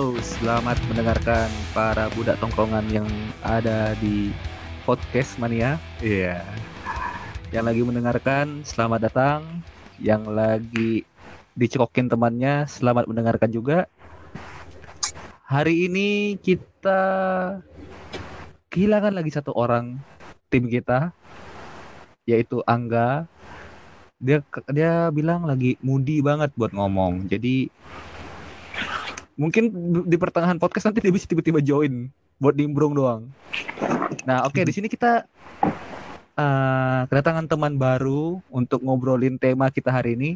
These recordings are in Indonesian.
Halo, selamat mendengarkan para budak tongkrongan yang ada di podcast mania. Iya. Yang lagi mendengarkan, selamat datang. Yang lagi dicekokin temannya, selamat mendengarkan juga. Hari ini kita kehilangan lagi satu orang tim kita, yaitu Angga. Dia dia bilang lagi moody banget buat ngomong. Jadi mungkin di pertengahan podcast nanti dia bisa tiba-tiba join buat nimbrung doang. Nah, oke okay, di sini kita uh, kedatangan teman baru untuk ngobrolin tema kita hari ini.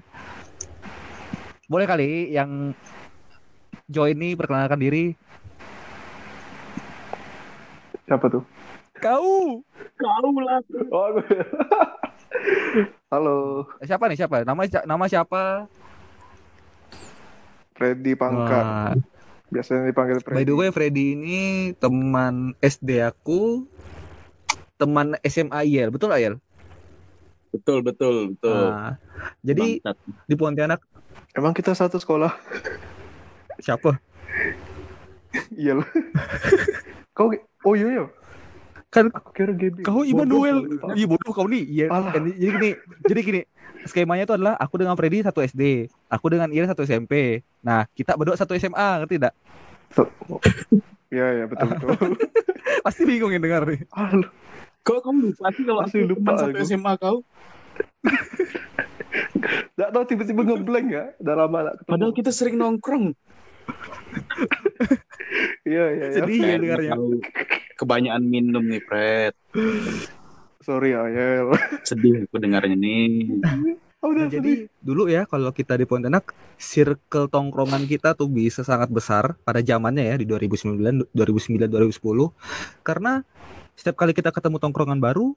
Boleh kali yang join nih perkenalkan diri. Siapa tuh? Kau. Kau lah. Oh, Halo. Siapa nih siapa? Nama nama siapa? Freddy Pangkar. Biasanya dipanggil Freddy. By the way, Freddy ini teman SD aku, teman SMA Ayel, betul Ayel? Betul, betul, betul. Nah, jadi di Pontianak Emang kita satu sekolah? Siapa? Iya Kau oh iya ya kan aku kira GB. Kau Immanuel. Iya bodoh kau nih. Iya. Jadi gini, jadi gini. Skemanya itu adalah aku dengan Freddy satu SD, aku dengan Ira satu SMP. Nah, kita berdua satu SMA, ngerti tidak? Iya, iya, betul betul. Pasti bingung yang dengar nih. Halo. Kok kamu lupa sih kalau aku lupa satu SMA kau? Gak tau tiba-tiba ngeblank ya Udah lama Padahal kita sering nongkrong Iya iya iya Sedih ya dengarnya kebanyakan minum nih, Fred. Sorry Ayel. Sedih aku dengarnya nih. Oh, udah, nah, jadi dulu ya kalau kita di Pontianak circle tongkrongan kita tuh bisa sangat besar pada zamannya ya di 2009 2009 2010 karena setiap kali kita ketemu tongkrongan baru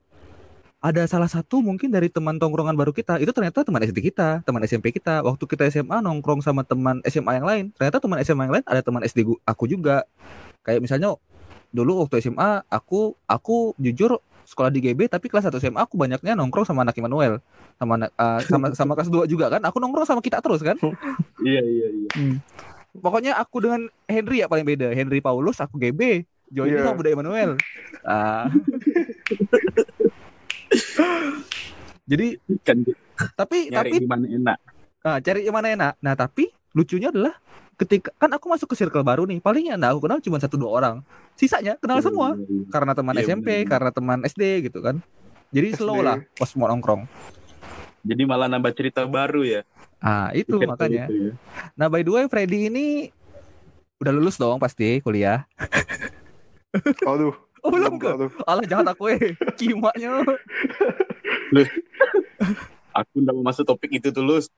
ada salah satu mungkin dari teman tongkrongan baru kita itu ternyata teman SD kita, teman SMP kita. Waktu kita SMA nongkrong sama teman SMA yang lain, ternyata teman SMA yang lain ada teman SD aku juga. Kayak misalnya dulu waktu SMA aku aku jujur sekolah di GB tapi kelas 1 SMA aku banyaknya nongkrong sama anak Immanuel sama uh, sama sama kelas 2 juga kan aku nongkrong sama kita terus kan iya iya iya hmm. pokoknya aku dengan Henry ya paling beda Henry Paulus aku GB Joy yeah. sama Budak Immanuel uh. jadi kan tapi Nyari tapi gimana enak. Uh, cari yang mana enak. Nah tapi lucunya adalah ketika kan aku masuk ke circle baru nih. Palingnya enggak aku kenal cuma satu dua orang. Sisanya kenal iya, semua. iya, iya. karena teman iya, SMP bener. karena teman SD gitu kan. Jadi SD. slow lah pas mau nongkrong. Jadi malah nambah cerita baru ya? Ah itu Ikan makanya. itu ya. nah by the way Freddy ini udah lulus dong pasti kuliah. Aduh oh belum ke alah jahat aku eh kimaknya aku udah mau masuk topik itu tulus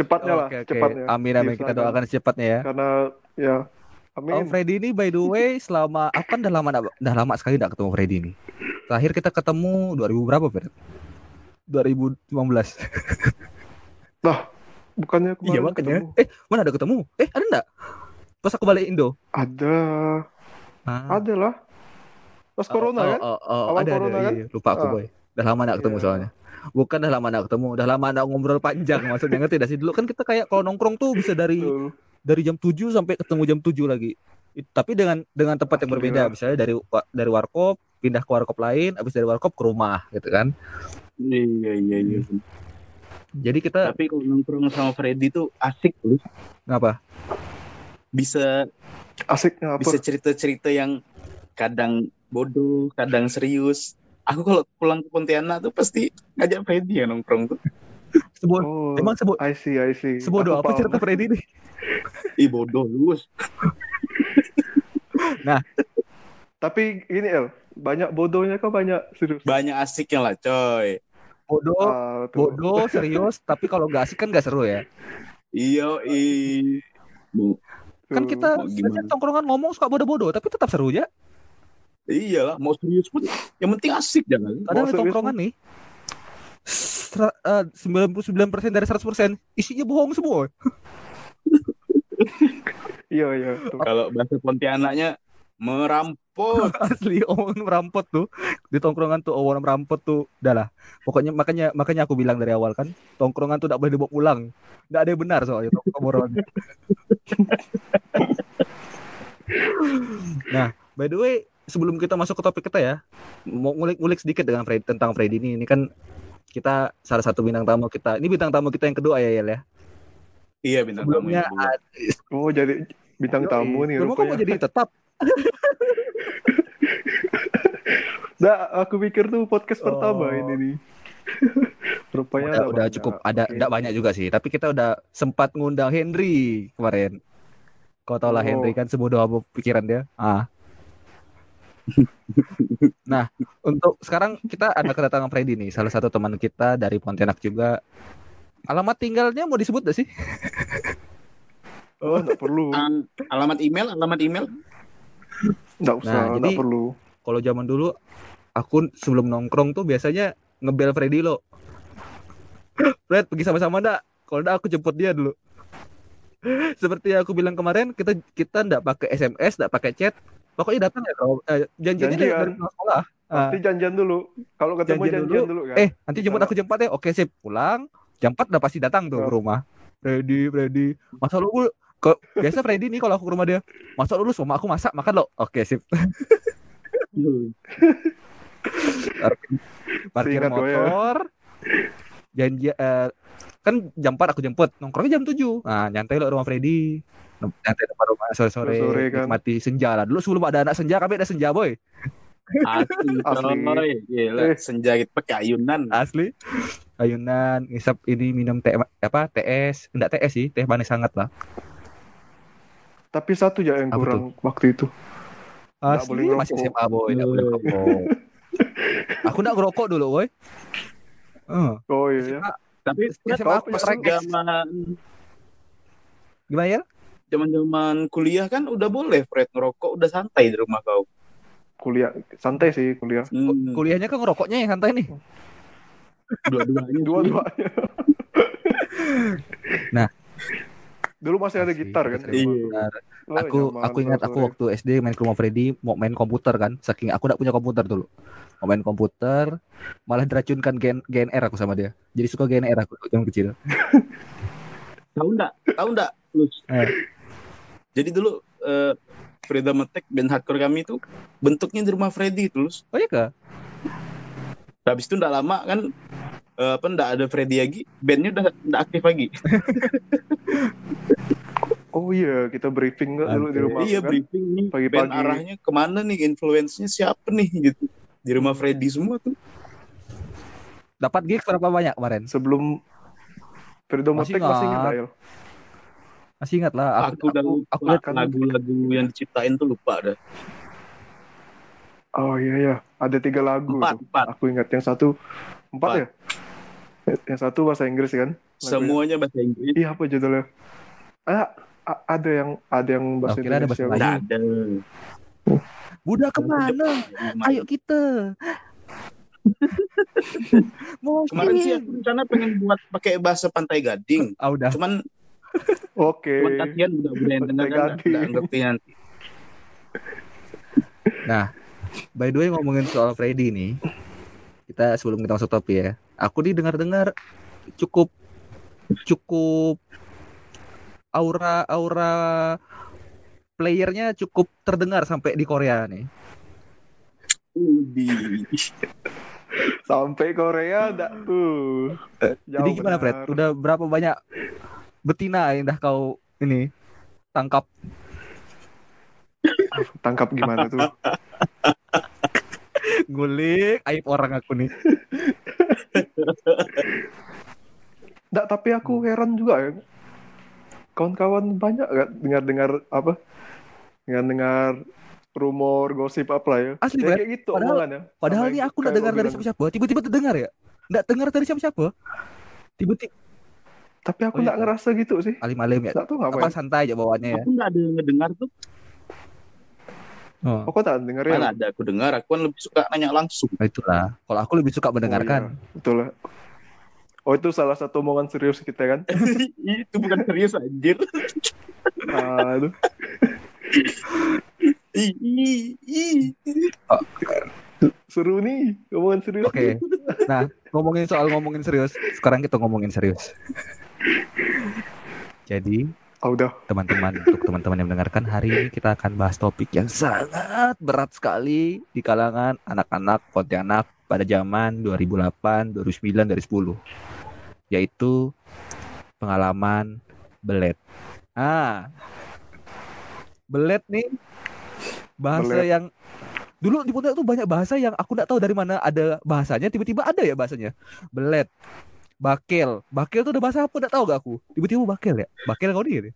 cepatnya lah, okay, cepatnya. Amin amin kita doakan secepatnya ya. Karena ya Amin. Oh Freddy ini by the way selama aku kan udah lama udah lama sekali tidak ketemu Freddy ini. Terakhir kita ketemu 2000 berapa Fred? 2015. Nah, bukannya kemarin Iya makanya. Ketemu. Eh, mana ada ketemu? Eh, ada enggak? Pas aku balik Indo. Ada. Ah. Ada lah. Pas oh, corona oh, kan? Oh, oh, oh, ada, corona ada, kan? Iya, lupa aku ah. boy. Udah lama enggak ketemu yeah. soalnya bukan dah lama nak ketemu udah lama nak ngobrol panjang maksudnya ngerti tidak sih dulu kan kita kayak kalau nongkrong tuh bisa dari dari jam 7 sampai ketemu jam 7 lagi tapi dengan dengan tempat yang berbeda misalnya dari dari warkop pindah ke warkop lain habis dari warkop ke rumah gitu kan iya iya iya jadi kita tapi kalau nongkrong sama Freddy tuh asik loh ngapa bisa asik apa? bisa cerita-cerita yang kadang bodoh kadang serius aku kalau pulang ke Pontianak tuh pasti ngajak Freddy ya nongkrong tuh. Sebut, oh, emang sebut. I see, I see. Sebodoh apa cerita Freddy nih? Ih bodoh lu. nah, tapi ini El, banyak bodohnya kok banyak serius. Banyak asiknya lah, coy. Bodoh, uh, bodoh, serius, tapi kalau gak asik kan gak seru ya. Iya, i. Kan kita tongkrongan ngomong suka bodoh-bododo, tapi tetap seru ya. Iya lah, mau serius pun yang penting asik jangan. Kadang di tongkrongan nih eh, sembilan puluh sembilan persen dari seratus persen isinya bohong semua. iya iya. Kalau bahasa Pontianaknya Merampok. asli omongan merampot tuh. Di tongkrongan tuh omongan merampot tuh udah lah. Pokoknya makanya makanya aku bilang dari awal kan tongkrongan tuh tidak boleh dibawa pulang. Tidak ada yang benar soalnya tongkrongan nah by the way sebelum kita masuk ke topik kita ya mau ngulik-ngulik sedikit dengan Freddy tentang Freddy ini. Ini kan kita salah satu bintang tamu kita. Ini bintang tamu kita yang kedua ya Yel ya? Iya bintang tamu sebelumnya yang kedua. Oh jadi bintang tamu nih Belum kok mau jadi tetap Nah, aku pikir tuh podcast Oh. pertama ini nih. rupanya udah, udah banyak. cukup ada enggak banyak juga sih tapi kita udah sempat ngundang Henry kemarin kau tau lah Oh. Henry kan sebodoh apa pikiran dia ah nah untuk sekarang kita ada kedatangan Freddy nih salah satu teman kita dari Pontianak juga alamat tinggalnya mau disebut gak sih Oh, enggak perlu. Alamat email, alamat email. Enggak usah, Nah, enggak jadi- perlu. kalau zaman dulu aku sebelum nongkrong tuh biasanya ngebel Freddy lo Fred pergi sama-sama ndak kalau ndak aku jemput dia dulu seperti yang aku bilang kemarin kita kita ndak pakai SMS ndak pakai chat pokoknya datang ya kalau eh, janjinya Janjian. dari sekolah Ah, Pasti janjian dulu. Kalau ketemu Janjian janjian, dulu. dulu. kan. eh nanti jemput aku jam 4 ya oke sip pulang jam 4 udah pasti datang tuh ke Oh. rumah Freddy Freddy masa lu ke biasa Freddy nih kalau aku ke rumah dia masa lu sama aku masak makan lo. Oke sip. Parkir, Seingat ya. motor. Janji eh, kan jam 4 aku jemput nongkrongnya jam 7 nah nyantai lo rumah Freddy. Nyantai depan rumah sore-sore Sore-sore kan. nikmati senja lah. Dulu sebelum ada anak senja kami ada senja boy. Asli, Asli. Gila, Eh. senja gitu pakai ayunan. asli. Ayunan ngisap ini minum teh apa TS enggak TS sih teh manis sangat lah Tapi satu ya yang Apa kurang waktu itu. Nggak boleh asli masih. SMA boy enggak boleh ngerokok aku enggak ngerokok dulu boy Eh, Oh iya. ya. Tapi SMA aku pas sering zaman gimana ya zaman zaman kuliah kan udah boleh Fred ngerokok, udah santai di rumah kau. Kuliah santai sih kuliah. Hmm, kuliahnya kan ngerokoknya yang santai nih dua-duanya. Dua-duanya. Nah. Dulu masih ada gitar kan. Iya. Oh, aku zaman aku ingat aku waktu SD main ke rumah Freddy mau main komputer kan saking aku enggak punya komputer dulu mau main komputer malah diracunkan gen GNR aku sama dia jadi suka GNR aku yang kecil Tahu enggak? Tahu enggak? Eh. Jadi dulu eh, Freedom Attack band hardcore kami itu bentuknya di rumah Freddy terus. oh iya kah Habis itu enggak lama kan eh, apa enggak ada Freddy lagi, bandnya udah enggak aktif lagi. Oh iya, kita briefing nggak dulu di rumah iya, kan? briefing nih. Pagi-pagi. Band arahnya ke mana nih? Influence-nya siapa nih gitu. Di rumah Freddy semua tuh. dapat gigs berapa banyak kemarin Sebelum Freedom Masih masih ingat masih ingat lah Aku, udah lupa aku kan- lagu-lagu yang diciptain tuh lupa ada. Oh iya ya, ada tiga lagu. Empat, tuh. empat. Aku ingat yang satu empat, ya. Yang satu bahasa Inggris kan? Lagunya. Semuanya bahasa Inggris. Iya apa judulnya? Ah, ada yang ada yang bahasa Oh, kira ada Indonesia. bahasa ada. Budak ke mana ayo kita mau Kemarin sih aku rencana pengen buat pakai bahasa Pantai Gading. ah udah Cuman Oke. cuman kasihan udah-udah yang dengar kan ngerti nanti. by the way ngomongin soal Freddy nih kita sebelum kita masuk topik ya aku nih dengar-dengar cukup cukup aura aura playernya cukup terdengar sampai di Korea nih Udi. Sampai Korea enggak tuh. jadi Jauh gimana Fred udah berapa banyak betina yang dah kau ini tangkap Tangkap gimana tuh? gulik aib orang aku nih Enggak, tapi aku heran juga ya. Kawan-kawan banyak gak dengar-dengar apa? Dengar-dengar rumor, gosip apa lah ya. Asli, Ya, kayak gitu Padahal- omongannya. Padahal yang aku nggak dengar dari bilang. siapa-siapa. Tiba-tiba terdengar ya. Nggak dengar dari siapa-siapa. Tiba-tiba Tapi aku Oh, iya. nggak ngerasa gitu sih. alim-alim ya. Nggak tahu Apa santai aja bawaannya ya. Aku nggak ada ngedengar tuh. Oh, Oh, kok tak denger ya? Mana ada aku dengar. Aku kan lebih suka nanya langsung. nah itulah. Kalau aku lebih suka mendengarkan. Oh, iya. Betul lah. Oh itu salah satu omongan serius kita kan? itu bukan serius anjir. Aduh. Ih, ih, ih. Seru nih, omongan serius. Oke. Nah, ngomongin soal ngomongin serius, sekarang kita ngomongin serius. Jadi, Udah. teman-teman, untuk teman-teman yang mendengarkan hari ini kita akan bahas topik yang sangat berat sekali di kalangan anak-anak Pontianak pada zaman 2008, 2009, 2010. Yaitu pengalaman belet. Ah. Belet nih bahasa Belet. yang dulu di Pontianak tuh banyak bahasa yang aku nggak tahu dari mana ada bahasanya tiba-tiba ada ya bahasanya belet bakel bakel tuh ada bahasa apa nggak tahu gak aku tiba-tiba bakel ya bakel kau nih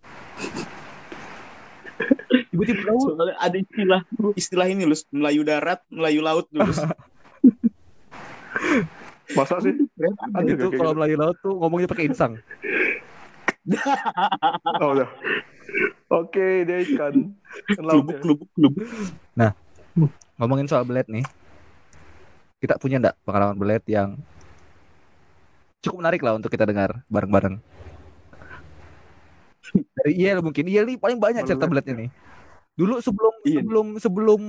tiba-tiba tahu Soalnya ada istilah istilah ini Lus, Melayu darat, Melayu laut dulu. Masa sih? Ada itu kalau gitu? Melayu laut tuh ngomongnya pakai insang Oh, udah. Oke, dia ikan. Kelubuk, ya. kelubuk, kelubuk. ngomongin soal belet nih kita punya ndak pengalaman belet yang cukup menarik lah untuk kita dengar bareng-bareng. Dari Iel mungkin. Iel nih paling banyak cerita Belet. beletnya nih. Dulu sebelum Iya. sebelum sebelum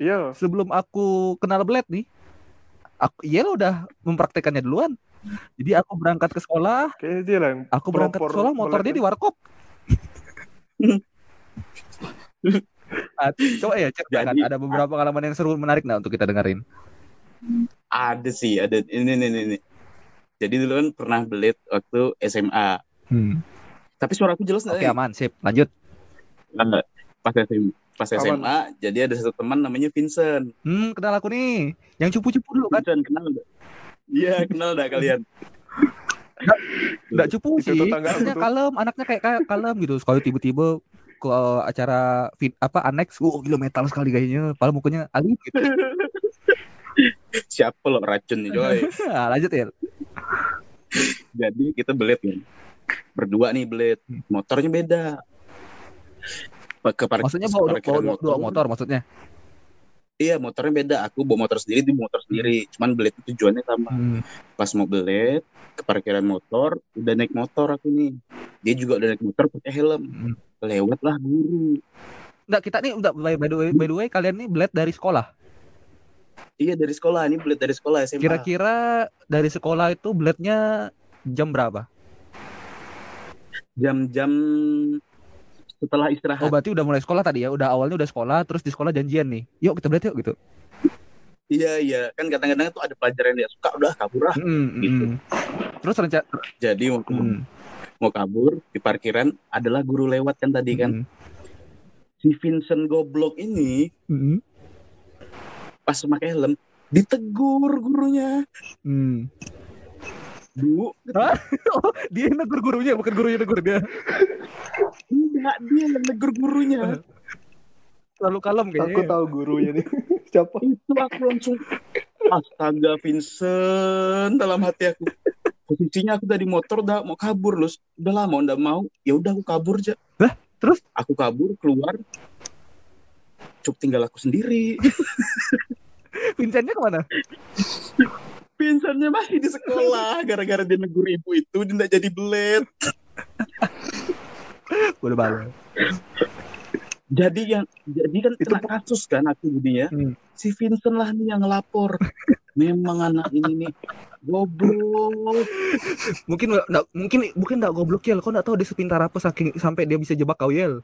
Iya. sebelum aku kenal belet nih aku Iel udah mempraktekannya duluan. Jadi aku berangkat ke sekolah. Kayaknya dia lah yang aku berangkat ke sekolah motor dia di warkop. Ah, coba ya ceritakan. Jadi- ada beberapa pengalaman yang seru menarik nggak untuk kita dengerin? Ada sih, ada. Ini ini ini. Jadi dulu kan pernah belit waktu SMA. hmm. Tapi suara aku jelas oke nggak? aman sip lanjut Nggak. Pas SMA, pas Aman. SMA, jadi ada satu teman namanya Vincent. Hmm, kenal aku nih. Yang cupu-cupu dulu kan? Vincent kenal nggak? Iya kenal dah kalian. Enggak cupu sih. Anaknya kalem, anaknya kayak kayak kalem gitu. Sekali tiba-tiba ke acara fit apa annex, oh gila metal sekali kayaknya. Padahal mukanya alim gitu. Siapa lo racun nih coy? Nah, lanjut ya. Jadi kita belit kan. Berdua nih belit. Motornya beda. Ke park- Maksudnya bawa, bawa, bawa dua motor maksudnya. Iya motornya beda. Aku bawa motor sendiri, bawa motor sendiri. Cuman belit itu tujuannya sama. Hmm. Pas mau belit ke parkiran motor, udah naik motor aku nih. Dia juga udah naik motor pakai helm. Hmm. Lewat lah guru. Enggak, kita nih udah by, by the way, by the way kalian nih bled dari sekolah. Iya dari sekolah. Ini belit dari sekolah SMA. Kira-kira dari sekolah itu blednya jam berapa? Jam-jam setelah Oh, istirahat. berarti udah mulai sekolah tadi ya. Udah awalnya udah sekolah, terus di sekolah janjian nih. Yuk kita bled yuk gitu. Iya iya. Kan kadang-kadang tuh ada pelajaran yang dia suka udah kabur lah. Hmm, Gitu. Terus rencana Jadi mau, hmm, mau kabur di parkiran adalah guru lewat kan tadi kan. hmm, Si Vincent goblok ini hmm, pas pakai helm ditegur gurunya. hmm. Bu, Hah? Oh, dia yang negur gurunya, bukan gurunya negur dia. enggak dia yang negur gurunya. Terlalu kalem kayaknya. Aku tahu gurunya nih. Siapa? Itu aku langsung astaga Vincent dalam hati aku. Posisinya aku dari motor udah mau kabur loh. Udah lama udah mau. Ya udah aku kabur aja. Lah, terus? Aku kabur keluar. Cuk tinggal aku sendiri. Vincentnya ke mana? Vincentnya masih di sekolah gara-gara dia negur ibu itu dia nggak jadi belet. Udah balik. Jadi yang jadi kan Itu kena kasus kan aku jadinya. Hmm. Si Vincent lah nih yang ngelapor. Memang anak ini nih goblok. Mungkin nggak mungkin mungkin nggak goblok ya. Kau nggak tahu dia sepintar apa saking sampai dia bisa jebak kau Yel.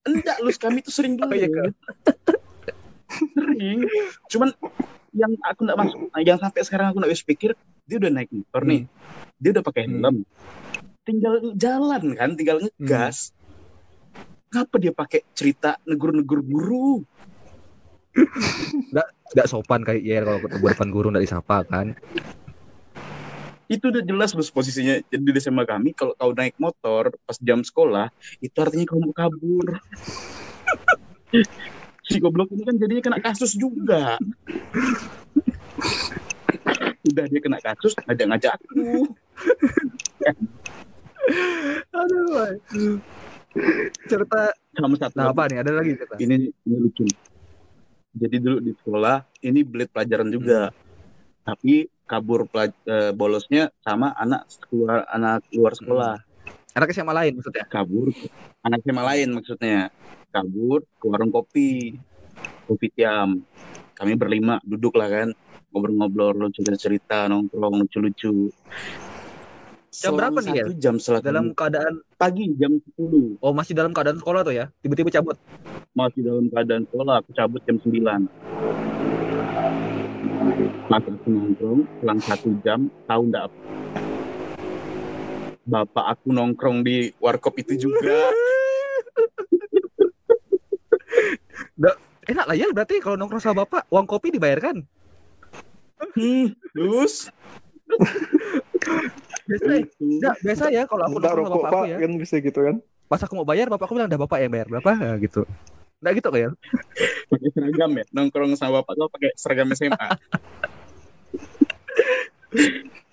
Enggak, Lus kami tuh sering dulu. Oh, iya, sering. Cuman yang aku nggak masuk, yang sampai sekarang aku nggak bisa pikir, dia udah naik motor nih, dia udah pakai Hmm. helm, tinggal jalan kan, tinggal ngegas. Ngapa dia pakai cerita negur-negur guru? Nggak sopan kayak Yel kalau ketemu depan guru nggak disapa kan. Itu udah jelas Lus posisinya. Jadi di SMA kami, kalau kau naik motor pas jam sekolah, itu artinya kau mau kabur. si goblok ini kan jadinya kena kasus juga. Udah dia kena kasus, ngajak-ngajak aku. Aduh. woy. Cerita Sama satu nah apa nih? Ada lagi cerita. ini ini lucu jadi dulu di sekolah ini belit pelajaran juga tapi kabur pelaj- eh, bolosnya sama anak keluar anak luar sekolah. Anak SMA lain maksudnya. kabur. Anak SMA lain maksudnya. Kabur ke warung kopi. Kopi tiam. Kami berlima duduk lah kan. Ngobrol-ngobrol cerita cerita nongkrong lucu-lucu. Jam berapa nih, ya? jam setelah Dalam keadaan pagi jam 10 oh masih dalam keadaan sekolah tuh ya. Tiba-tiba cabut. masih dalam keadaan sekolah. Aku cabut jam 9 aku nongkrong selang satu jam tahu ndak bapak aku nongkrong di warkop itu juga Enak lah ya berarti kalau nongkrong sama bapak uang kopi dibayarkan. hmm, terus Biasa, enggak, biasa ya kalau aku nongkrong sama bapak aku pak ya. kan bisa gitu kan Pas aku mau bayar bapak aku bilang udah bapak yang bayar berapa ya, gitu. Enggak gitu kayak. Pakai seragam ya? Nongkrong sama bapak lo pakai seragam SMA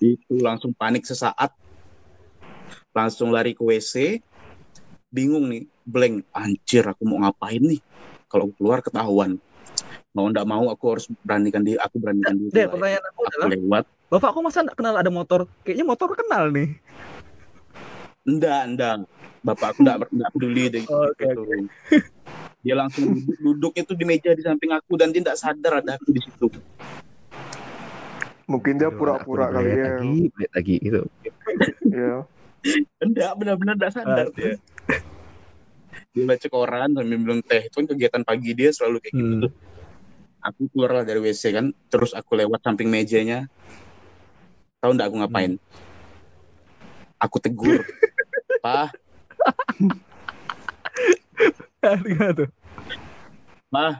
itu langsung panik sesaat. Langsung lari ke WC bingung nih blank. Anjir aku mau ngapain nih? Kalau keluar ketahuan. Mau ndak mau aku harus beranikan diri aku beranikan diri Deh, pertanyaan aku aku adalah lewat. bapak aku masa kenal ada motor? Kayaknya motor kenal nih. enggak enggak bapak aku enggak, enggak peduli deh. Oke, gitu. Dia langsung duduk, duduk itu di meja di samping aku dan dia enggak sadar ada aku di situ. Mungkin dia pura-pura kali ya. Lagi, balik lagi gitu. ya enggak benar-benar enggak sadar. Dia dia baca koran sambil minum teh itu kan kegiatan pagi dia selalu kayak gitu Hmm. tuh. Aku keluar lah dari WC kan terus aku lewat samping mejanya. Tahu enggak aku ngapain? Aku tegur. Pak Gimana tuh? Mah,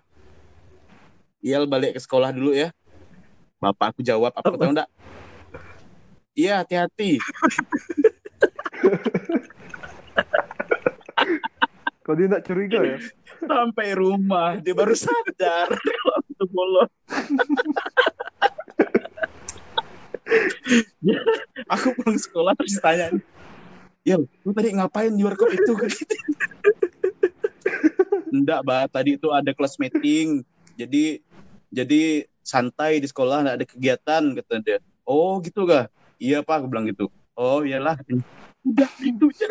Iel balik ke sekolah dulu ya. Bapak aku jawab, apa tahu enggak? Iya, hati-hati. kok dia nggak curiga ya Sampai rumah, dia baru sadar aku tuh bolos. aku pulang sekolah terus ditanya, Yel, lu tadi ngapain di warkop itu? Enggak, Mbak. Tadi itu ada kelas meeting. Jadi jadi santai di sekolah, nggak ada kegiatan, kata dia. Oh, gitu kah? Iya, Pak, aku bilang gitu. Oh, iyalah. Udah, aja.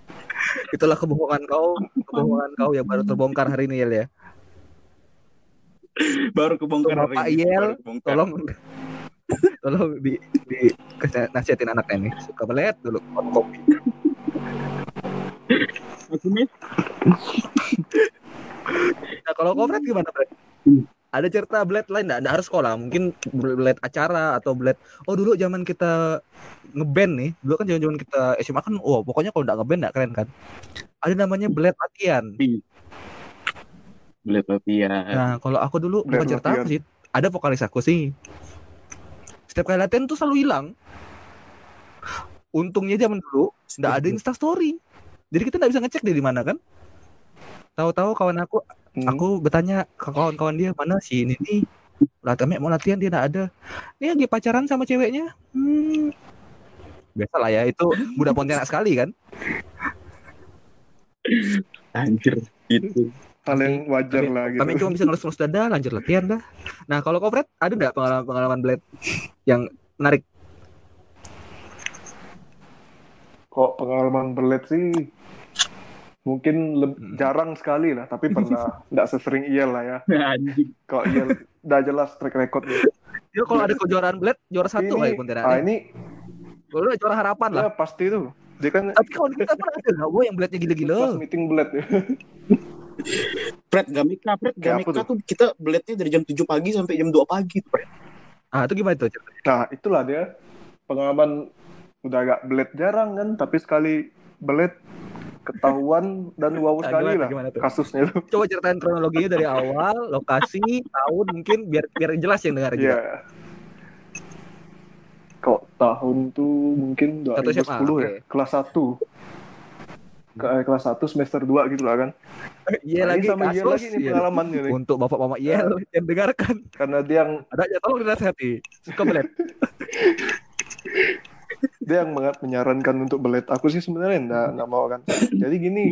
Itulah kebohongan kau, kebohongan kau yang baru terbongkar hari ini Yel ya. Baru kebongkar Bapak hari ini. Yel. Tolong tolong di di nasihatin anaknya ini suka belet dulu kopi. Aku nih, Nah, kalau Kofret gimana, Fred? Hmm. Ada cerita blade lain enggak? harus sekolah, mungkin blade acara atau blade Oh, dulu zaman kita ngeband nih, dulu kan zaman-zaman kita SMA kan, oh, pokoknya kalau enggak ngeband enggak keren kan. Ada namanya blade latihan. Belet latihan. Nah, kalau aku dulu bukan Blade cerita aku sih, ada vokalis aku sih. Setiap kali latihan tuh selalu hilang. Untungnya zaman dulu enggak ada Insta story. Jadi kita enggak bisa ngecek dia di mana kan. Tahu-tahu kawan aku Hmm. aku bertanya ke kawan-kawan dia mana si ini nih latihan mau latihan dia nggak ada dia lagi pacaran sama ceweknya hmm. biasa lah ya itu budak pontianak sekali kan Anjir, itu. hal yang wajar Kami- lah gitu kami cuma bisa ngelus-ngelus dada lanjut latihan dah nah kalau kau Fred ada nggak pengalaman-pengalaman blade yang menarik kok pengalaman berlet sih mungkin Hmm. jarang sekali lah tapi pernah. Nggak sesering Iel lah ya. Anjing. kalau Iel udah jelas track recordnya ya kalau ada kejuaraan blade juara satu ini kali pontianak ah nih. ini kalau juara harapan lah. Ya pasti tuh. Dia kan tapi kawan kita pun ada nggak Wah, yang blade-nya kelas gila-gila meeting belet ya. Fred Gamika, Fred Kayak apa Gamika tuh? kita beletnya dari jam 7 pagi sampai jam 2 pagi tuh, ah itu gimana tuh ceritanya? nah itulah dia. Pengalaman udah agak belet jarang kan tapi sekali belet ketahuan dan wow Ah, sekali gimana, lah gimana tuh? kasusnya tuh coba ceritain kronologinya dari awal lokasi tahun mungkin biar biar jelas yang dengar juga Iya. Kok tahun tuh mungkin Satu 2010 SMA, ya, oke. kelas 1. Ke, eh, kelas 1 semester 2 gitu lah kan. Iya Nah, lagi sama kasus lagi nih iya. pengalamannya nih. untuk bapak mama Yel yang dengarkan Karena dia yang ada aja tolong dinasihati suka belet dia yang menyarankan untuk belet. Aku sih sebenarnya enggak, enggak mau kan. Jadi gini.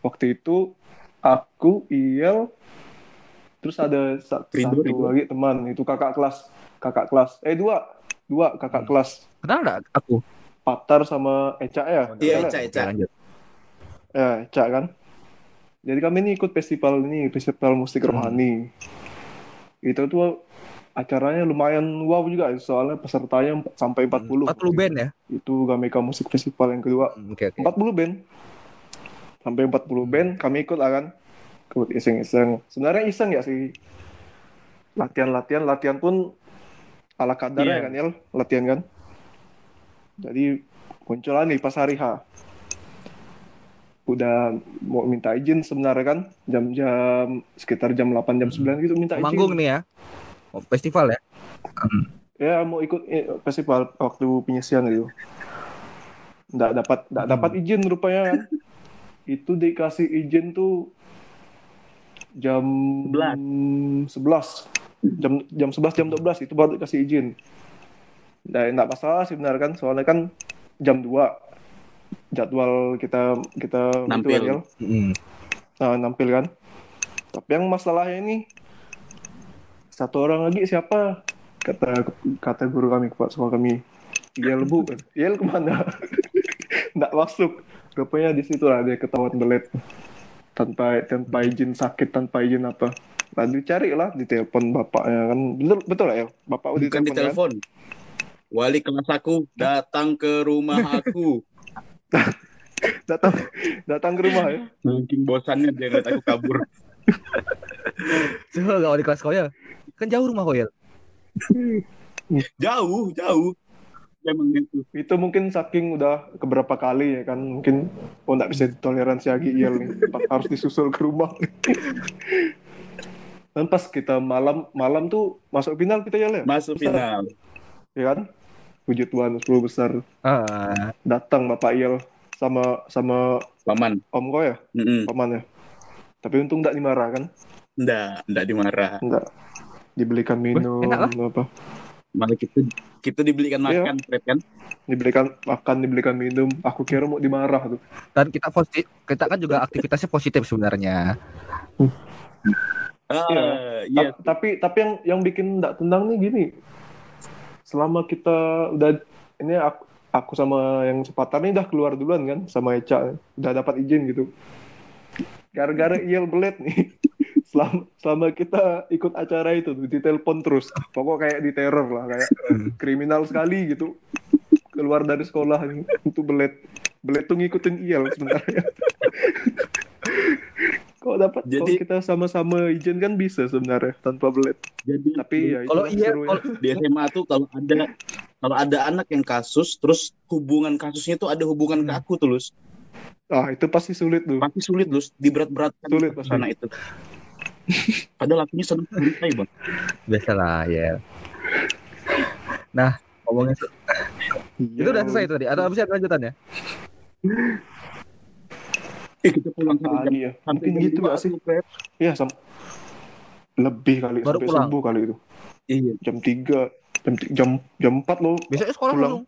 Waktu itu aku Iel terus ada sa- Rindu, satu Rindu. lagi teman itu kakak kelas kakak kelas eh dua dua kakak Hmm. kelas kenal nggak aku Patar sama Eca ya. Iya, Betul Eca, ya? Eca. Oke, lanjut. Ya, Eca kan. Jadi kami ini ikut festival ini, festival musik Hmm. rohani. Itu tuh acaranya lumayan wow juga, soalnya pesertanya sampai 40. 40 band ya? Itu Gameka Musik Festival yang kedua. Hmm, Oke, oke. 40 band. Sampai 40 band, kami ikut lah kan. Ikut iseng-iseng. Sebenarnya iseng ya sih. Latihan-latihan, latihan pun ala kadarnya Iya. kan, Yel. Latihan kan. Jadi munculan nih pas hari H. Udah mau minta izin sebenarnya kan. Jam-jam sekitar jam 8, jam 9 gitu minta izin. Manggung nih ya. Oh, festival ya? Ya mau ikut eh, festival waktu penyisian gitu. Nggak dapat nggak Hmm. dapat izin rupanya kan. Itu dikasih izin tuh jam 11. Jam jam 11 jam 12 itu baru dikasih izin. Nah, nggak masalah sih benar kan, soalnya kan jam 2 jadwal kita kita Nampil. itu kan. Hmm. Nah, nampil kan. Tapi yang masalahnya ini satu orang lagi siapa? Kata kata guru kami kepala sekolah kami. Yel bu, Yel ke mana? Nggak masuk. Rupanya di situ lah dia ketahuan belet tanpa tanpa izin sakit tanpa izin apa. Lalu cari lah di telepon bapaknya kan betul betul lah ya bapak udah Bukan di kan? telepon. Wali kelas aku datang ke rumah aku. datang datang ke rumah ya Mungkin bosannya dia ngeliat aku kabur. Coba gak di kelas kau ya? Kan jauh rumah kau ya? Jauh, jauh. Emang gitu. itu mungkin saking udah keberapa kali ya kan mungkin oh nggak bisa ditoleransi lagi Yel nih harus disusul ke rumah dan pas kita malam malam tuh masuk final kita Yel ya Masuk final. ya kan puji Tuhan 10 besar Ah, datang Bapak Yel sama sama Paman. Om Ko ya Mm-mm. paman ya tapi untung nggak dimarah kan Nggak, nggak dimarah. nggak dibelikan minum enak lah. apa Malah kita kita dibelikan Iya. makan, Fred kan? dibelikan makan dibelikan minum aku kira mau dimarah tuh dan kita positif, kita kan juga aktivitasnya positif sebenarnya. Ah, Iya. iya. Ta- tapi tapi yang yang bikin nggak tendang nih gini selama kita udah ini aku, aku sama yang sepatan ini udah keluar duluan kan sama Eca udah dapat izin gitu gara-gara Iel belet nih selama selama kita ikut acara itu tuh ditelepon terus. Pokok kayak diteror lah kayak kriminal sekali gitu. Keluar dari sekolah untuk belet. Belet tuh ngikutin Iel sebenarnya. Kok dapat Jadi- kita sama-sama izin kan bisa sebenarnya tanpa belet. Jadi tapi ya Kalau iya, kalau di SMA tuh kalau ada kalau ada anak yang kasus, terus hubungan kasusnya tuh ada hubungan ke aku tuh, Lus. ah itu pasti sulit tuh Pasti sulit, Lus. Diberat-beratkan Sulit, sana itu. Padahal akunya senang santai, Bang. biasalah ya. Nah, ngomongin Iya, itu udah selesai tadi atau bisa lanjutannya? Eh, kita pulang sampai jam pagi ya sampai mungkin gitu gak sih. Iya, sam- lebih kali Baru sampai pulang. subuh kali itu. Iya. Jam 3, jam jam jam 4 loh. Besoknya sekolah Pulang. langsung.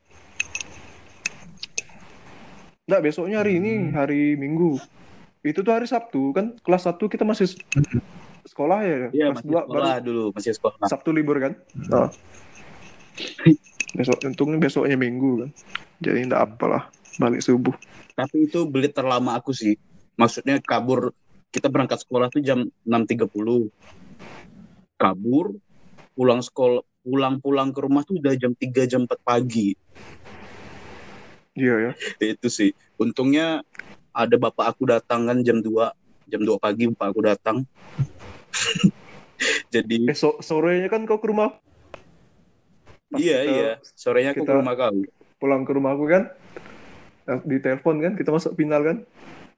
Enggak, besoknya hari ini, Hmm. hari Minggu. Itu tuh hari Sabtu kan kelas 1 kita masih s- sekolah ya. Iya, kelas masih 2 sekolah dulu, masih sekolah. Sabtu libur kan. Nah. Besok untungnya besoknya Minggu kan. Jadi enggak apalah balik subuh. Tapi itu belit terlama aku sih. Maksudnya kabur kita berangkat sekolah tuh jam 6.30. Kabur, pulang sekolah, pulang-pulang ke rumah tuh udah jam 3 jam 4 pagi. Iya ya. Itu sih. Untungnya ada bapak aku datang kan jam 2, jam 2 pagi bapak aku datang. Jadi Eh so- sorenya kan kau ke rumah. Pas iya kita iya, sorenya aku ke kita- rumah kau. Pulang ke rumah aku kan. Di telepon kan kita masuk final kan.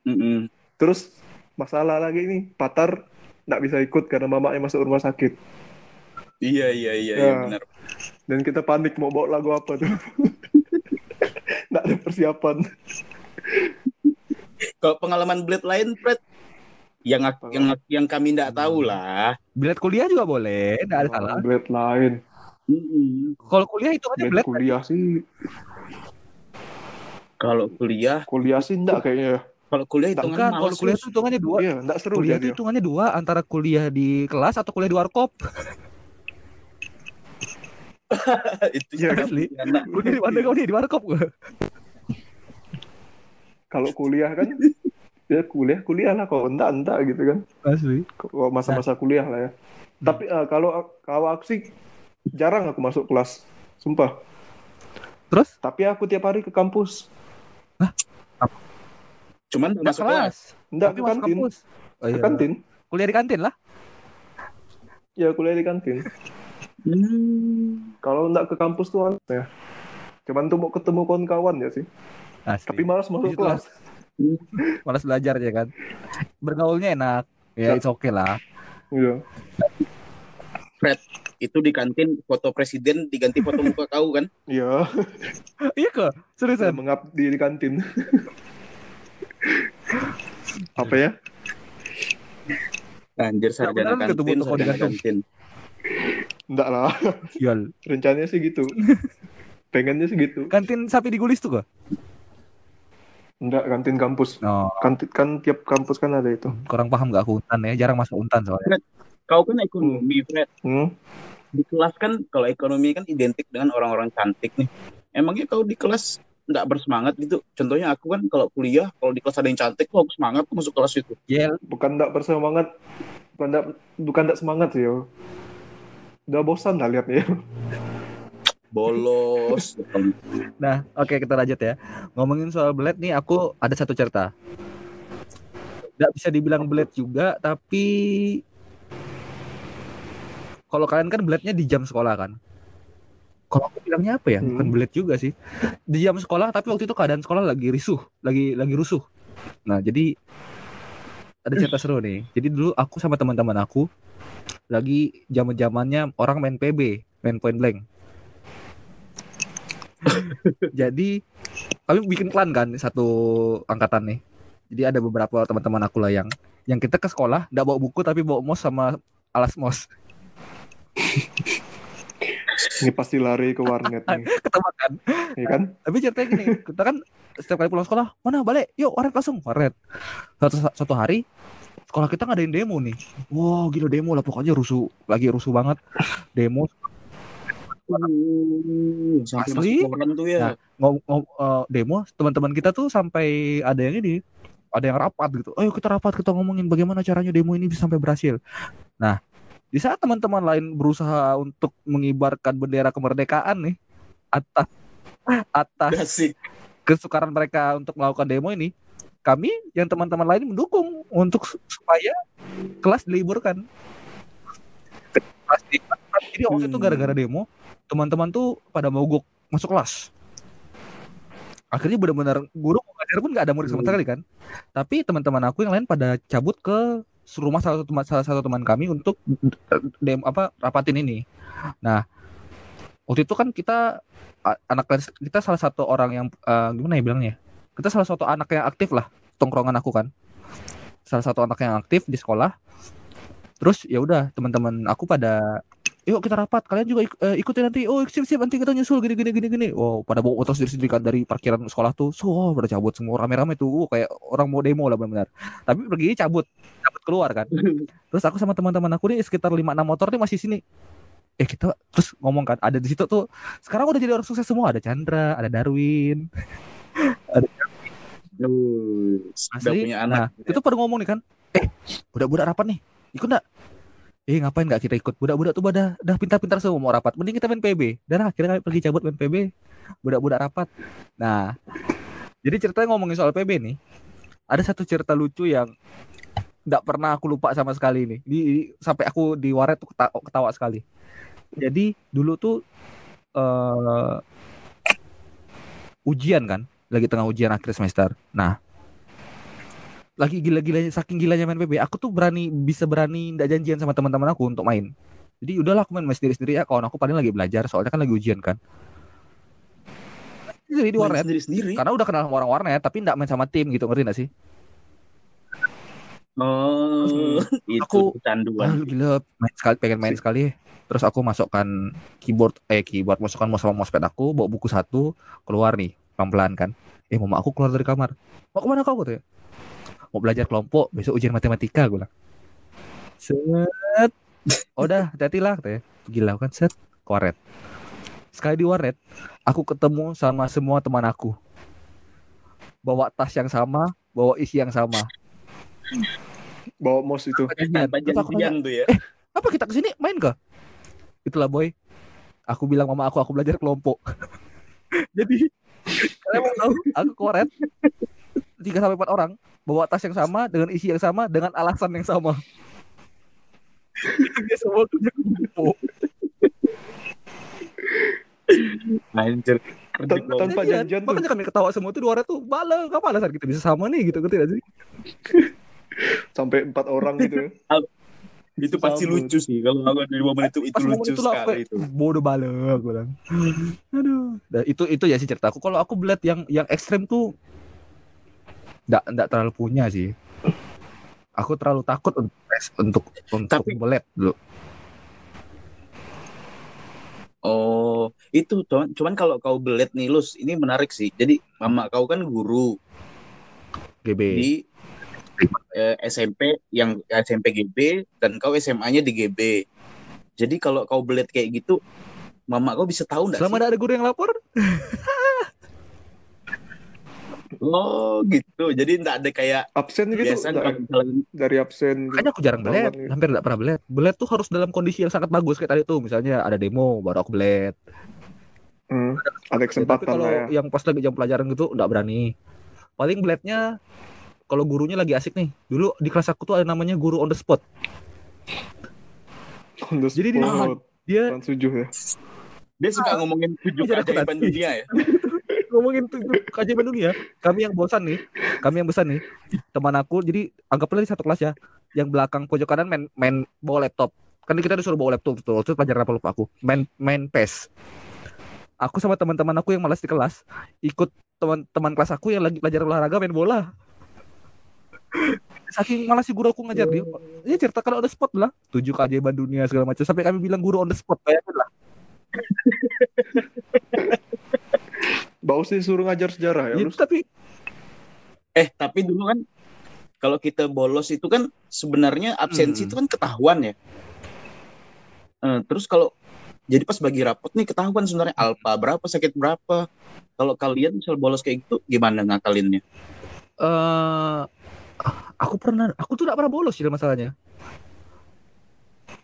Mm-mm. Terus masalah lagi nih, Patar nggak bisa ikut karena mamanya masuk rumah sakit. Iya iya iya, Ya. iya benar. Dan kita panik mau bawa lagu apa tuh. nggak ada persiapan. Kalau pengalaman Blade lain, Fred, yang yang yang kami tidak tahu lah. Bilet kuliah juga boleh, enggak ada salah. Blade lain. Kalau kuliah itu aja Blade bilet. kuliah sih, Kalau kuliah, kuliah sih enggak kayaknya. kalau kuliah Bukan, hitungannya kalau kuliah itu hitungannya dua. Iya, enggak seru Kuliah jadi. itu hitungannya dua antara kuliah di kelas atau kuliah di warkop. itu Iya, jangan asli. Kuliah di mana kau nih di warkop gua? kalau kuliah kan ya kuliah kuliah lah kalau enggak enggak gitu kan Asli. kalau masa-masa kuliah lah ya tapi eh, kalau kalau aku sih jarang aku masuk kelas sumpah Terus? tapi aku tiap hari ke kampus Cuman Nggak masuk kelas. kelas. enggak ke masuk kantin kampus. Oh, ke iya. kantin Kuliah di kantin lah. ya kuliah di kantin Hmm. kalau enggak ke kampus tuh aneh ya cuman tuh mau ketemu kawan-kawan ya sih Asli. tapi malas masuk Di situlah. kelas Malas belajar ya kan. Bergaulnya enak. Ya, it's okay lah. iya Itu di kantin foto presiden diganti foto muka kau kan? iya iya kok. saya Seriusan. mengabdi di kantin apa ya Anjir sarjana ketemu kantin, toko di sarjana kantin. kantin. enggak lah Sial. rencananya sih gitu pengennya sih gitu Kantin sapi digulis tuh kok. Enggak kantin kampus No, kantin kan tiap kampus kan ada itu kurang paham gak aku untan ya. Jarang masuk untan soalnya. Kau kan ekonomi, Fred. hmm? Di kelas kan kalau ekonomi kan identik dengan orang-orang cantik nih. Emangnya kau di kelas nggak bersemangat gitu? Contohnya aku kan kalau kuliah, kalau di kelas ada yang cantik, kok aku semangat tuh masuk kelas itu. Yel. bukan enggak bersemangat bukan enggak bukan enggak semangat sih yo udah bosan dah liatnya Bolos. Nah, oke kita lanjut ya. Ngomongin soal belet nih, aku ada satu cerita. Nggak bisa dibilang belet juga, tapi kalau kalian kan beletnya di jam sekolah kan. Kalau aku bilangnya apa ya? Bukan Hmm. belet juga sih. Di jam sekolah, tapi waktu itu keadaan sekolah lagi risuh, lagi lagi rusuh. Nah, jadi ada cerita seru nih. Jadi dulu aku sama teman-teman aku lagi zaman-zamannya orang main PB, main point blank. Jadi kami bikin klan kan satu angkatan nih. Jadi ada beberapa teman-teman aku lah yang yang kita ke sekolah nggak bawa buku tapi bawa mos sama alas mos. ini pasti lari ke warnet nih Ketebak kan. ya kan Tapi ceritanya gini, kita kan setiap kali pulang sekolah, mana balik? Yuk warnet langsung warnet. Suatu suatu hari sekolah kita ngadain demo nih. Wow gila demo lah pokoknya rusuh lagi rusuh banget demo Uh, sampai Asli? masuk tuh ya. Nah, ngom, ngom- eh, demo teman-teman kita tuh sampai ada yang ini ada yang rapat gitu ayo kita rapat kita ngomongin bagaimana caranya demo ini bisa sampai berhasil nah di saat teman-teman lain berusaha untuk mengibarkan bendera kemerdekaan nih atas atas kesukaran mereka untuk melakukan demo ini kami yang teman-teman lain mendukung untuk su- supaya kelas diliburkan Kelas di- jadi waktu itu Hmm. gara-gara demo teman-teman tuh pada mogok masuk kelas. Akhirnya benar-benar guru ngajar pun nggak ada murid sama sekali kan? Tapi teman-teman aku yang lain pada cabut ke rumah salah satu teman salah satu teman kami untuk demo apa rapatin ini. Nah waktu itu kan kita anak kita salah satu orang yang eh, gimana ya bilangnya? Kita salah satu anak yang aktif lah tongkrongan aku kan. Salah satu anak yang aktif di sekolah. Terus ya udah teman-teman aku pada yuk kita rapat. Kalian juga ik- eh, ikutin nanti. Oh siap siap nanti kita nyusul. Gini gini gini gini. Wow pada bawa motor sendiri sendiri kan dari parkiran sekolah tuh. So wow, pada cabut semua. Rame-rame tuh. Wow, kayak orang mau demo lah benar-benar. Tapi pergi cabut. Cabut keluar kan. Terus aku sama teman-teman aku nih sekitar 5 6 motor nih masih sini. Eh kita terus ngomong kan ada di situ tuh. Sekarang udah jadi orang sukses semua. Ada Chandra ada Darwin. Duh, udah Asli. punya Nah, anak. itu pada ngomong nih kan, eh, budak-budak rapat nih, ikut nggak? Eh, ngapain nggak kita ikut? Budak-budak tuh pada dah pintar-pintar semua mau rapat. Mending kita main PB. Dan akhirnya kami pergi cabut main PB. Budak-budak rapat. Nah, jadi ceritanya ngomongin soal PB nih, ada satu cerita lucu yang nggak pernah aku lupa sama sekali nih. Di, di- sampai aku di waret tuh ketawa, ketawa sekali. Jadi dulu tuh eh ujian kan, lagi tengah ujian akhir semester. Nah, lagi gila-gilanya saking gilanya main PB aku tuh berani bisa berani ndak janjian sama teman-teman aku untuk main. Jadi udahlah aku main main sendiri-sendiri ya kawan aku paling lagi belajar soalnya kan lagi ujian kan. Jadi di warnet sendiri-sendiri. karena udah kenal sama orang warnet tapi ndak main sama tim gitu ngerti gak sih? Oh, itu Aku- ah, kecanduan. gila main sekali pengen main sekali. Terus aku masukkan keyboard eh keyboard masukkan mouse sama mousepad aku bawa buku satu keluar nih pelan-pelan kan. Eh mama aku keluar dari kamar. Mau ke mana kau? gitu ya mau belajar kelompok besok ujian matematika gue bilang set oh, udah hati-hati lah katanya gila kan set ke warnet sekali di warnet aku ketemu sama semua teman aku bawa tas yang sama, bawa isi yang sama. Bawa mouse itu. Tuh ya. apa kita ke sini main kah? Itulah boy. Aku bilang mama aku aku belajar kelompok. Jadi kalian mau tahu aku koret tiga sampai empat orang bawa tas yang sama dengan isi yang sama dengan alasan yang sama. Dia semua kerja kelompok. Anjir. Tanpa Iya, janjian tuh. Makanya kami ketawa semua tuh dua orang tuh bala apa alasan kita bisa sama nih gitu ngerti gak sih? Sampai empat orang gitu ya. Itu pasti Sambut. lucu sih. Kalau aku di momen itu itu lucu itu lah aku sekali itu. bodoh bala aku bilang. Aduh. Nah, itu itu ya sih ceritaku. Kalau aku belet yang yang ekstrem tuh enggak enggak terlalu punya sih. Aku terlalu takut untuk untuk untuk Tapi- belet dulu. Oh, itu cuman, cuman kalau kau belet nih, Lus, ini menarik sih. Jadi mama kau kan guru GB. di eh, SMP yang SMP GB dan kau SMA-nya di GB. Jadi kalau kau belet kayak gitu, mama kau bisa tahu nggak Selama sih? ada guru yang lapor, Oh, gitu. Jadi nggak ada kayak Absen gitu. biasa nggak- kalau dari absen gitu. makanya aku jarang belet, gitu. hampir enggak pernah belet. Belet tuh harus dalam kondisi yang sangat bagus kayak tadi tuh, misalnya ada demo baru aku belet. Hmm, ada Ya, tapi kesempatan kalau lah ya. yang pas lagi jam pelajaran gitu enggak berani. Paling beletnya kalau gurunya lagi asik nih. Dulu di kelas aku tuh ada namanya guru on the spot. On the Jadi dia- spot. Dia ya. dia suka ngomongin tujuh nanti. dunia ya. ngomongin tuh kajian dunia. Kami yang bosan nih, kami yang besar nih. Teman aku jadi anggaplah di satu kelas ya. Yang belakang pojok kanan main main bawa laptop. Kan kita disuruh bawa laptop tuh. Itu pelajaran apa lupa aku. Main main PES. Aku sama teman-teman aku yang malas di kelas ikut teman-teman kelas aku yang lagi belajar olahraga main bola. Saking malas si guru aku ngajar dia. Dia cerita kalau ada spot lah, tujuh keajaiban dunia segala macam. Sampai kami bilang guru on the spot. Bayangin lah. Bau sih suruh ngajar sejarah ya. Itu Lus? tapi Eh, tapi dulu kan kalau kita bolos itu kan sebenarnya absensi Hmm. itu kan ketahuan ya. Eh, terus kalau jadi pas bagi rapot nih ketahuan sebenarnya alfa berapa sakit berapa. Kalau kalian misal bolos kayak gitu gimana ngakalinnya? eh aku pernah aku tuh gak pernah bolos sih masalahnya.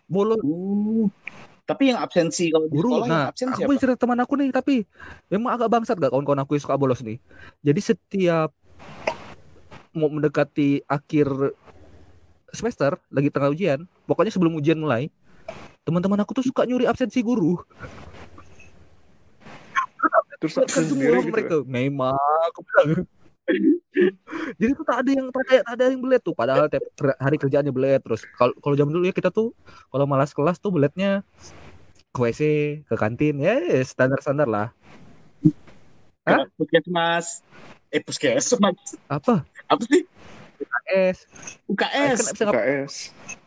Bolos Uh, tapi yang absensi kalau di guru. sekolah yang Nah, absen aku siapa? cerita teman aku nih, tapi emang agak bangsat gak kawan-kawan aku yang suka bolos nih. Jadi setiap mau mendekati akhir semester, lagi tengah ujian, pokoknya sebelum ujian mulai, teman-teman aku tuh suka nyuri absensi guru. Terus Kan absen semua sendiri gitu mereka ya. memang aku bilang. Jadi tuh tak ada yang tak ada, tak ada yang belet tuh. Padahal tiap hari kerjaannya belet terus. Kalau kalau zaman dulu ya kita tuh kalau malas kelas tuh beletnya ke WC, ke kantin, ya standar-standar lah. Hah? Ke Puskesmas. Eh puskesmas. Apa? Apa sih? Es. UKS. Kan ngap- UKS.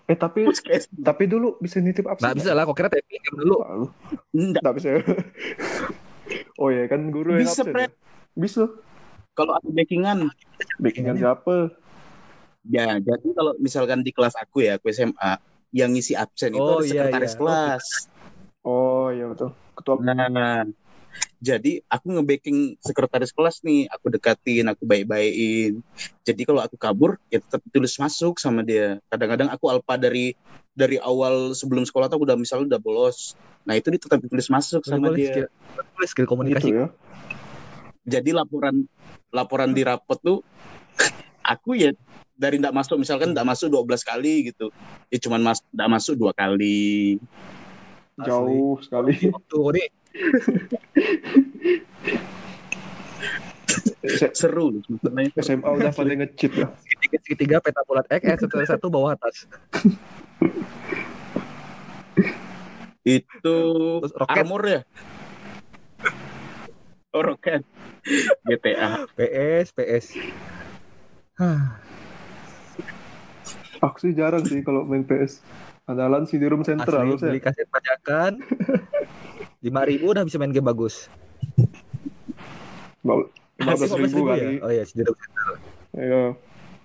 Eh tapi Puskesmas. tapi dulu bisa nitip absen. Nggak bisa lah, kok kira TP kan dulu. Enggak. Nggak bisa. oh ya kan guru yang Bisa, absen. Ya? Bisa. Kalau ada backingan Backingan siapa? Ya, jadi kalau misalkan di kelas aku ya, aku SMA, yang ngisi absen itu Oh, ada iya, sekretaris iya. kelas. Oh iya betul. Ketua Nah, jadi aku nge-backing sekretaris kelas nih, aku dekatin, aku baik-baikin. Jadi kalau aku kabur, ya tetap tulis masuk sama dia. Kadang-kadang aku alpa dari dari awal sebelum sekolah tuh aku udah misalnya udah bolos. Nah, itu dia tetap ditulis masuk sama Boleh dia. skill, boleh skill gitu komunikasi. ya. Jadi laporan laporan di rapot tuh aku ya dari ndak masuk misalkan ndak masuk 12 kali gitu. Ya cuman mas ndak masuk dua kali. Jauh sekali. Tuh. S- Seru loh sebenarnya. SMA udah pada nge-cheat ya. Segitiga, segitiga peta bulat X, S, satu, satu bawah atas. Itu Terus roket. armor ya? Oh, roket. GTA. PS, PS. Aku sih jarang sih kalau main PS. Andalan di room center Asli harusnya. beli kaset pajakan. 5000 udah bisa main game bagus. Belas Masih ribu 15.000 kali. ya? Oh iya, sejarah. Iya.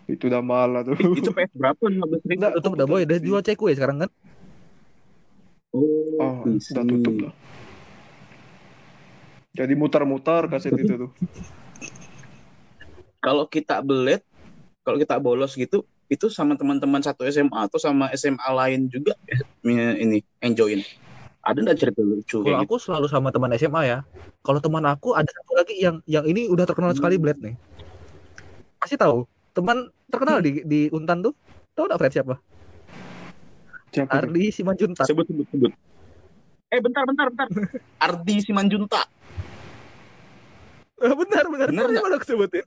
Itu udah mahal lah tuh. Itu PS berapa? 15 ribu? Tutup udah boy, udah jual cekue sekarang kan? Oh, Oh, udah tutup lah. Jadi mutar-mutar kaset itu tuh. kalau kita belet, kalau kita bolos gitu, itu sama teman-teman satu SMA atau sama SMA lain juga ya, ini enjoyin. Ada nggak cerita lucu Kalau gitu? aku selalu sama teman SMA ya. Kalau teman aku ada satu lagi yang yang ini udah terkenal Hmm. sekali Blade nih. Pasti tahu. Teman terkenal di di Untan tuh. Tahu enggak Fred siapa? Ardi Simanjuntak. Sebut sebut sebut. Eh bentar bentar bentar. Ardi Simanjuntak. Eh, benar benar. Benar Benar nggak? mana aku sebutin?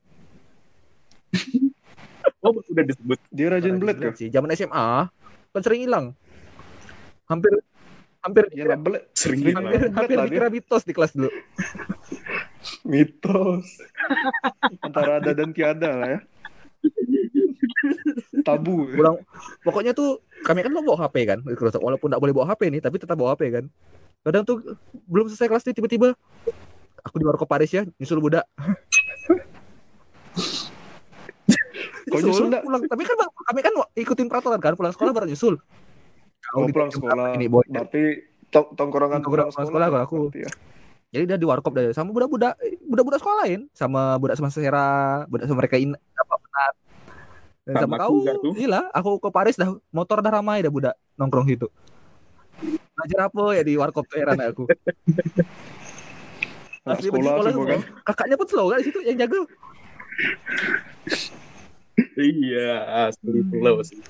Oh udah disebut. Dia rajin blade kah? sih. Zaman SMA kan sering hilang. Hampir hampir Ya blade. Sering hilang. hampir, Blade hampir dikira mitos di kelas dulu. Mitos. Antara ada dan tiada lah ya. Tabu. Pulang pokoknya tuh kami kan lo bawa HP kan walaupun nggak boleh bawa HP nih tapi tetap bawa HP kan kadang tuh belum selesai kelas nih tiba-tiba aku di warkop Paris ya nyusul budak Kok nyusul nggak? pulang tapi kan kami kan ikutin peraturan kan pulang sekolah baru nyusul Oh, di- pulang sekolah. ini boy Berarti tong- tongkrongan Tongkrongan pulang sekolah kalau aku. ya. jadi dia di warkop dari sama budak-budak budak-budak sekolah lain sama budak sama Sera budak sama mereka in apa benar dan sama, Sama kau gila aku ke Paris dah motor dah ramai dah budak nongkrong situ belajar apa ya di warkop heran aku Asli benci sekolah sekolah tuh. kan. kakaknya pun slow kan di situ yang jaga Iya, asli pulau sih.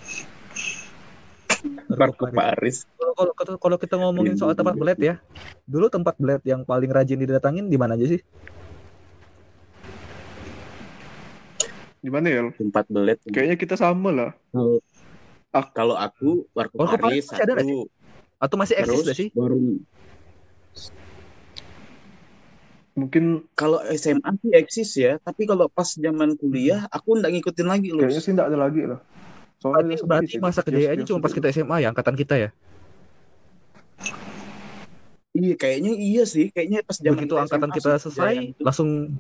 Marco Paris. Kalau- kalau kita ngomongin soal tempat belet ya dulu tempat belet yang paling rajin didatangin di mana aja sih Di mana ya? Tempat belet. Kayaknya kita sama lah. Ah, kalau aku Marco Marco Paris Paris masih ada satu. atau masih eksis gak sih baru Mungkin kalau SMA sih eksis ya, tapi kalau pas zaman kuliah aku nggak ngikutin lagi loh. kayaknya sih nggak ada lagi lah. Soalnya berarti, berarti sih. masa kejayaannya cuma pas kita SMA ya angkatan kita ya Iya, kayaknya iya sih, kayaknya pas zaman begitu angkatan SMA kita selesai itu. langsung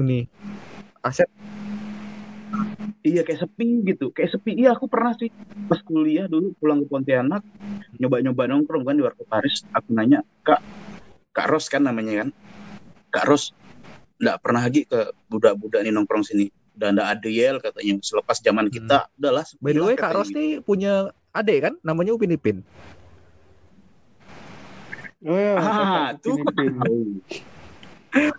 ini aset Iya kayak sepi gitu, kayak sepi. Iya aku pernah sih pas kuliah dulu pulang ke Pontianak nyoba-nyoba nongkrong kan di warkop Paris. Aku nanya kak, kak Ros kan namanya kan, kak Ros nggak pernah lagi ke budak-budak nih nongkrong sini. Udah nggak ada yel katanya. Selepas zaman kita, udahlah. sepi Hmm. by the way kak Ros gitu. nih punya adik kan namanya Upin Ipin Oh ya, Ah, tuh Upin Ipin. tahu.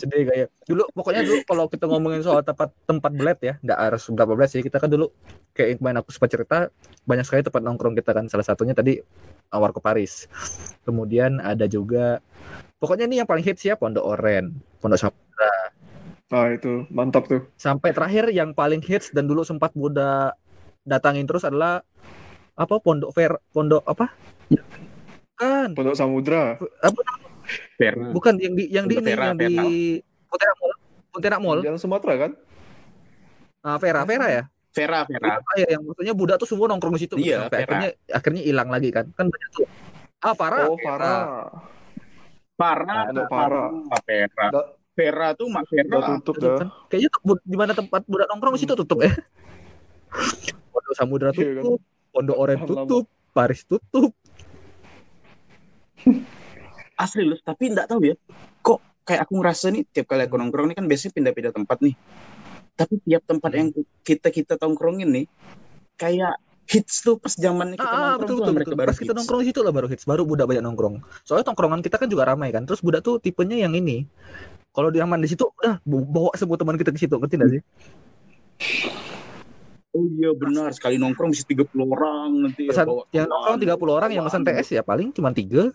jadi kayak dulu pokoknya dulu kalau kita ngomongin soal tempat tempat belet ya nggak harus berapa belet sih kita kan dulu kayak kemarin aku sempat cerita banyak sekali tempat nongkrong kita kan salah satunya tadi Warkop Paris. Kemudian ada juga pokoknya ini yang paling hits ya Pondok Oren. Pondok Samudra Ah itu mantap tuh. sampai terakhir yang paling hits dan dulu sempat Buddha datangin terus adalah apa Pondok Fair Pondok apa? Kan Pondok Samudra. apa? Vera. bukan yang di yang di ini Vera, yang di Pontianak Mall. Pontianak Mall. Jalan Sumatera kan? ah Vera Vera ya Vera, Vera. Ya yang maksudnya Buddha tuh semua nongkrong di situ Iya, sampai Vera. akhirnya akhirnya hilang lagi kan kan banyak tuh ah Farah Oh, Farah. Farah, Pondok Farah. Vera. Udah, Vera tuh Mak udah Vera. tutup Tutup dah. kayaknya di mana tempat Buddha nongkrong di situ tutup ya Pondok Samudra Iya kan. tutup Pondok Oren tutup Paris tutup asli loh tapi nggak tahu ya kok kayak aku ngerasa nih tiap kali aku nongkrong nih kan biasanya pindah-pindah tempat nih tapi tiap tempat yang kita kita tongkrongin nih kayak hits tuh pas zaman kita ah, ah, nongkrong betul tuh betul, mereka betul. baru pas kita hits. nongkrong di situ lah baru hits. Baru Buddha banyak nongkrong. Soalnya tongkrongan kita kan juga ramai kan. Terus Buddha tuh tipenya yang ini. Kalau dia aman di situ udah bawa semua teman kita ke situ. Ngerti nggak sih? Oh iya benar. Sekali nongkrong bisa 30 orang nanti ya, pesan bawa yang nongkrong 30 orang yang pesan. TS ya paling cuma tiga.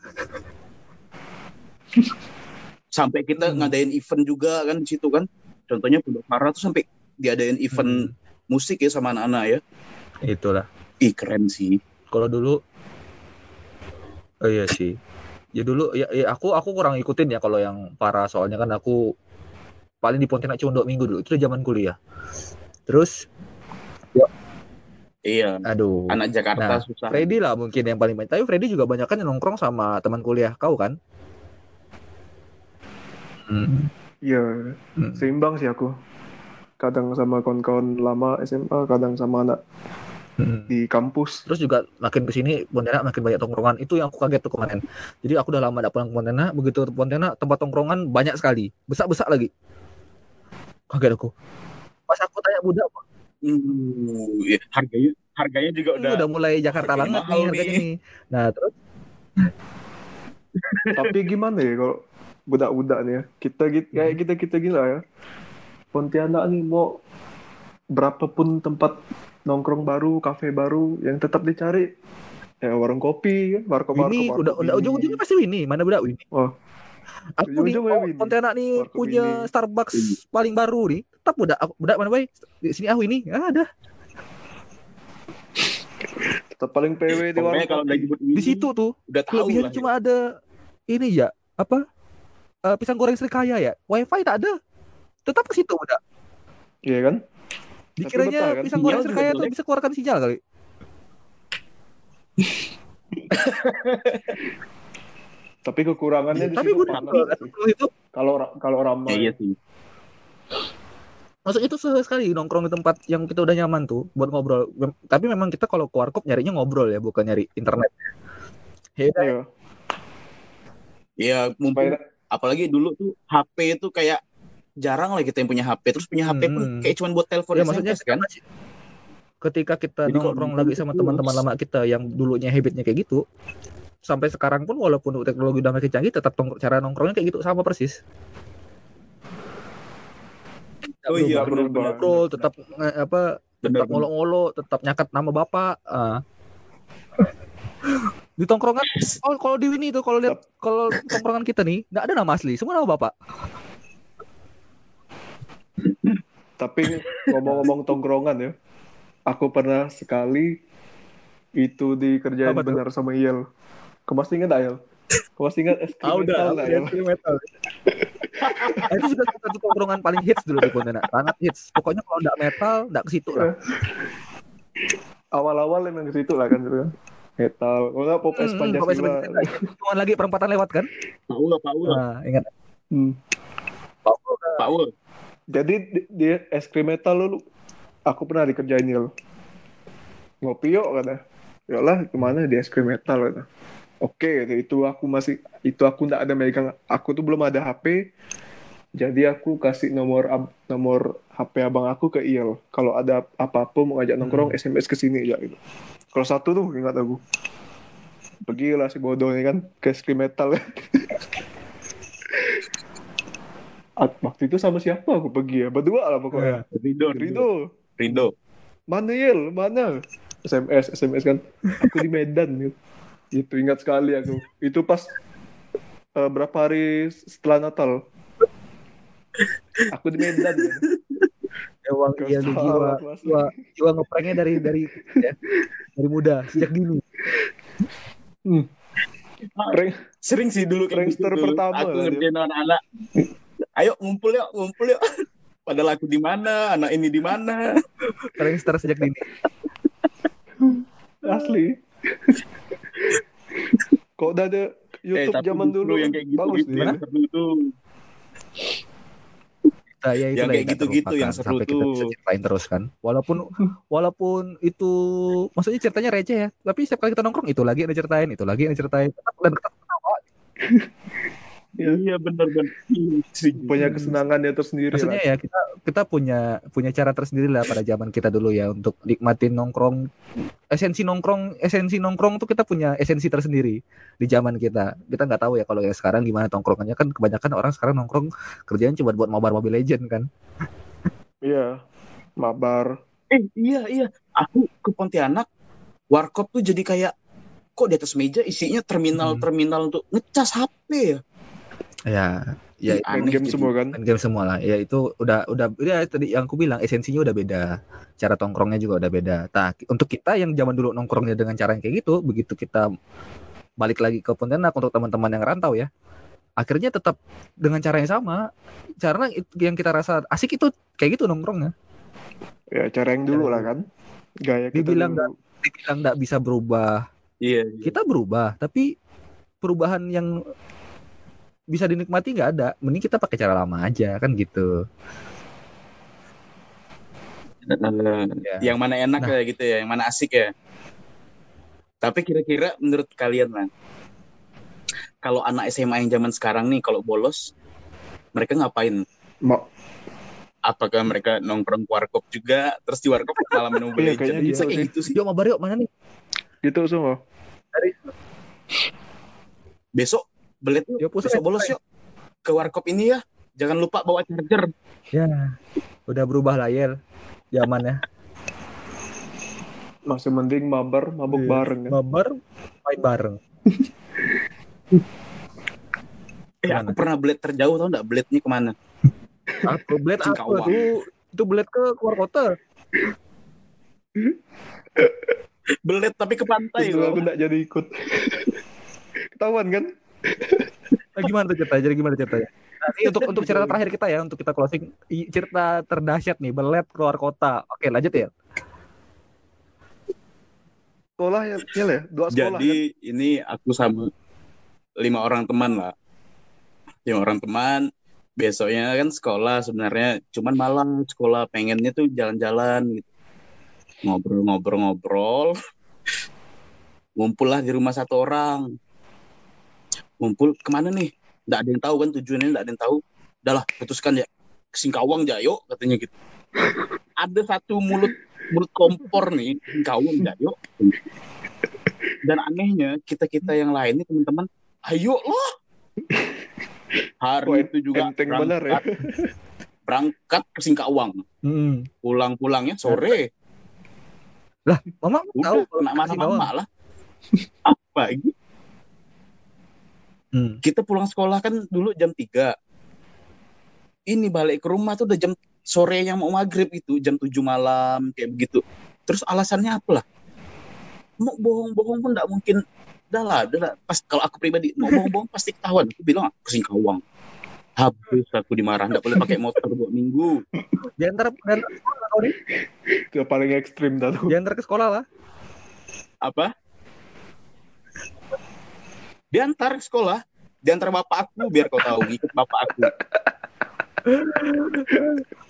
Sampai kita Hmm. ngadain event juga kan di situ kan contohnya Pondok Farah tuh sampai diadain event Hmm. musik ya sama anak-anak ya. Itulah. Ih keren sih. Kalau dulu oh iya sih. Ya dulu ya, ya aku aku kurang ikutin ya kalau yang para soalnya kan aku paling di Pontianak cuma dua minggu dulu. Itu zaman kuliah. Terus iya. Aduh. Anak Nah, Jakarta susah. Freddy lah mungkin yang paling banyak. Tapi Freddy juga banyak kan yang nongkrong sama teman kuliah. Kau kan? Hmm. Iya, Hmm. seimbang sih aku. Kadang sama kawan-kawan lama SMA, kadang sama anak Hmm. di kampus. Terus juga makin ke sini Pontianak makin banyak tongkrongan. Itu yang aku kaget tuh kemarin. Jadi aku udah lama gak pulang ke Pontianak. Begitu ke Pontianak tempat tongkrongan banyak sekali. Besak-besak lagi. Kaget aku. pas aku tanya budak ya, harganya harganya juga ini udah udah mulai Jakarta banget nih harganya nih. nih nah terus Tapi gimana ya kalau budak-budak nih ya. Kita gitu kayak kita kita gila ya. Pontianak nih mau berapapun tempat nongkrong baru, kafe baru yang tetap dicari ya warung kopi, warkop warkop. ini udah udah ujung-ujungnya pasti Winnie mana budak Winnie Wah. aku Ujung-ujungnya oh. Pontianak nih Warkop punya Winnie. Starbucks paling baru nih tetap budak budak mana boy di sini ah Winnie ah, ada tetap paling PW di warung kalau kopi. di ini, situ tuh udah tahu kelebihannya lah ya. cuma ada ini ya apa Eh, pisang goreng Srikaya ya? Wifi tak ada. Tetap ke situ udah Iya kan? dikiranya betah kan? pisang goreng Sinyal juga Srikaya tuh bisa keluarkan sinyal kali. Tapi kekurangannya di tapi itu. Kalau kalau Ya, ramai. iya sih. Maksudnya itu sesuai sekali nongkrong di tempat yang kita udah nyaman tuh buat ngobrol. Mem- tapi memang kita kalau ke warkop nyarinya ngobrol ya bukan nyari internet. Ya Iya. ya mumpung Supaya apalagi dulu tuh HP itu kayak jarang lah kita yang punya HP terus punya HP pun Hmm. kayak cuma buat telepon ya maksudnya kan ketika kita Jadi nongkrong lagi sama teman-teman lama kita yang dulunya habitnya kayak gitu sampai sekarang pun walaupun teknologi udah makin canggih tetap cara nongkrongnya kayak gitu sama persis oh iya berubah. benar ngobrol tetap apa tetap ngolo-ngolo tetap nyakat nama bapak ah. Di tongkrongan oh kalau di ini tuh kalau lihat kalau tongkrongan kita nih nggak ada nama asli semua nama bapak Tapi ngomong-ngomong tongkrongan ya, aku pernah sekali itu dikerjain Apa tuh? benar sama Yel. Kau masih ingat Ayel? Kau masih ingat es krim metal nggak, Yel? Nah, itu juga satu tongkrongan paling hits dulu di Pontianak sangat hits pokoknya kalau nggak metal nggak ke situ lah Awal-awal emang ke situ lah kan dulu kan. Metal. Kalau nggak pop es Hmm, hmm, pokoknya Pancasila. Cuman lagi perempatan lewat kan Pak Ul Pak Ul nah ingat Hmm. Pak Ul Jadi di- dia es krim metal dulu. Aku pernah dikerjain Yel. Ngopi yuk kata. Yalah ke mana di es krim metal kata. Oke, kata, itu aku masih itu aku nggak ada megang. Aku tuh belum ada HP. Jadi aku kasih nomor ab- nomor HP abang aku ke Iel. Kalau ada apa-apa mau ngajak nongkrong SMS ke sini ya gitu. Kalau satu tuh ingat aku. Pergilah si bodoh ini kan ke krim metal. Waktu itu sama siapa aku pergi ya? Berdua lah pokoknya. Rido Rido Rido, Rido mana Yel? Mana? SMS, SMS kan. Aku di Medan gitu. Itu ingat sekali aku. Itu pas eh, berapa hari setelah Natal. Aku di Medan. Gitu. Emang iya di jiwa jiwa jiwa ngepranknya dari dari ya, dari muda sejak dini Prank, sering sih dulu gitu Prankster pertama aku lah ngerjain anak-anak. Ayo ngumpul yuk ngumpul yuk. Padahal aku di mana anak ini di mana. Prankster sejak dini. Asli. Kok udah ada YouTube Eh, zaman dulu yang kayak gitu bagus gitu nih. tuh Nah, ya Yang kayak gitu-gitu yang seru sampai kita bisa tuh. ceritain terus kan. Walaupun walaupun itu maksudnya ceritanya receh ya. Tapi setiap kali kita nongkrong itu lagi yang diceritain itu lagi yang diceritain. Tetap dan tetap ketawa Iya. iya bener bener Punya kesenangannya tersendiri maksudnya lah. ya kita kita punya punya cara tersendiri lah pada zaman kita dulu ya untuk nikmatin nongkrong esensi nongkrong esensi nongkrong tuh kita punya esensi tersendiri di zaman kita kita nggak tahu ya kalau yang sekarang gimana nongkrongannya kan kebanyakan orang sekarang nongkrong kerjaan cuma buat mabar Mobile Legend kan Iya. Mabar. eh iya iya aku ke Pontianak warkop tuh jadi kayak kok di atas meja isinya terminal terminal untuk ngecas HP ya ya ya Main game jadi. semua kan. main game semua lah ya itu udah udah ya tadi yang aku bilang esensinya udah beda cara tongkrongnya juga udah beda nah untuk kita yang zaman dulu nongkrongnya dengan cara yang kayak gitu begitu kita balik lagi ke Pontianak untuk teman-teman yang rantau ya akhirnya tetap dengan cara yang sama karena yang kita rasa asik itu kayak gitu nongkrongnya Ya cara yang dulu lah kan. Gaya kita Dibilang dulu. dibilang nggak bisa berubah iya iya. kita berubah tapi perubahan yang bisa dinikmati nggak ada mending kita pakai cara lama aja kan gitu Ya. yang mana enak Nah. ya gitu ya yang mana asik ya tapi kira-kira menurut kalian lah kalau anak SMA yang zaman sekarang nih kalau bolos mereka ngapain Ma- apakah mereka nongkrong ke warkop juga terus di warkop malah minum Iya, Legend kayaknya bisa gitu kayak sih. gitu sih Yuk mabar yuk mana nih? Gitu semua. besok belet yuk besok bolos yuk ke warkop ini ya jangan lupa bawa charger Ya. Udah berubah lah Yel. Zamannya. Masih mending mabar, mabuk Iya. bareng kan. Mabar main bareng. eh Ke mana? aku pernah belet terjauh tau nggak beletnya ke mana Aku apa Singkawang. tuh? Itu bled ke keluar kota. belet tapi ke pantai Itu aku loh nggak jadi ikut. Ketahuan kan? Nah, gimana tuh ceritanya? Jadi gimana ceritanya? Nah, ini untuk untuk cerita terakhir kita ya, untuk kita closing cerita terdahsyat nih, belet keluar kota. Oke, lanjut ya. Sekolah ya, ya? Dua sekolah jadi kan? ini aku sama lima orang teman lah lima orang teman besoknya kan sekolah sebenarnya cuman malam sekolah pengennya tuh jalan-jalan gitu ngobrol-ngobrol-ngobrol ngumpul lah di rumah satu orang ngumpul ke mana nih? Nggak ada yang tahu kan tujuannya nggak ada yang tahu. Udahlah putuskan ya. Ke Singkawang yuk katanya gitu. Ada satu mulut mulut kompor nih Singkawang yuk. Dan anehnya kita kita yang lain nih teman-teman ayo loh hari Wah, itu juga Enteng benar ya. berangkat, berangkat ke Singkawang. Hmm. pulang-pulangnya sore. Mama udah tahu kena kasih bawang. mama lah. Apa ini Hmm. kita pulang sekolah kan dulu jam 3 ini balik ke rumah tuh udah jam sore yang mau maghrib itu jam 7 malam kayak begitu. Terus alasannya apa lah? Mau bohong-bohong pun nggak mungkin. Udah lah pas kalau aku pribadi mau bohong-bohong pasti ketahuan. Aku bilang aku Singkawang habis aku dimarah nggak boleh pakai motor dua minggu. Diantar diantar ke sekolah nih. Itu paling ekstrim dah tuh. Diantar ke sekolah lah. apa diantar ke sekolah diantar bapak aku biar kau tahu ikut bapak aku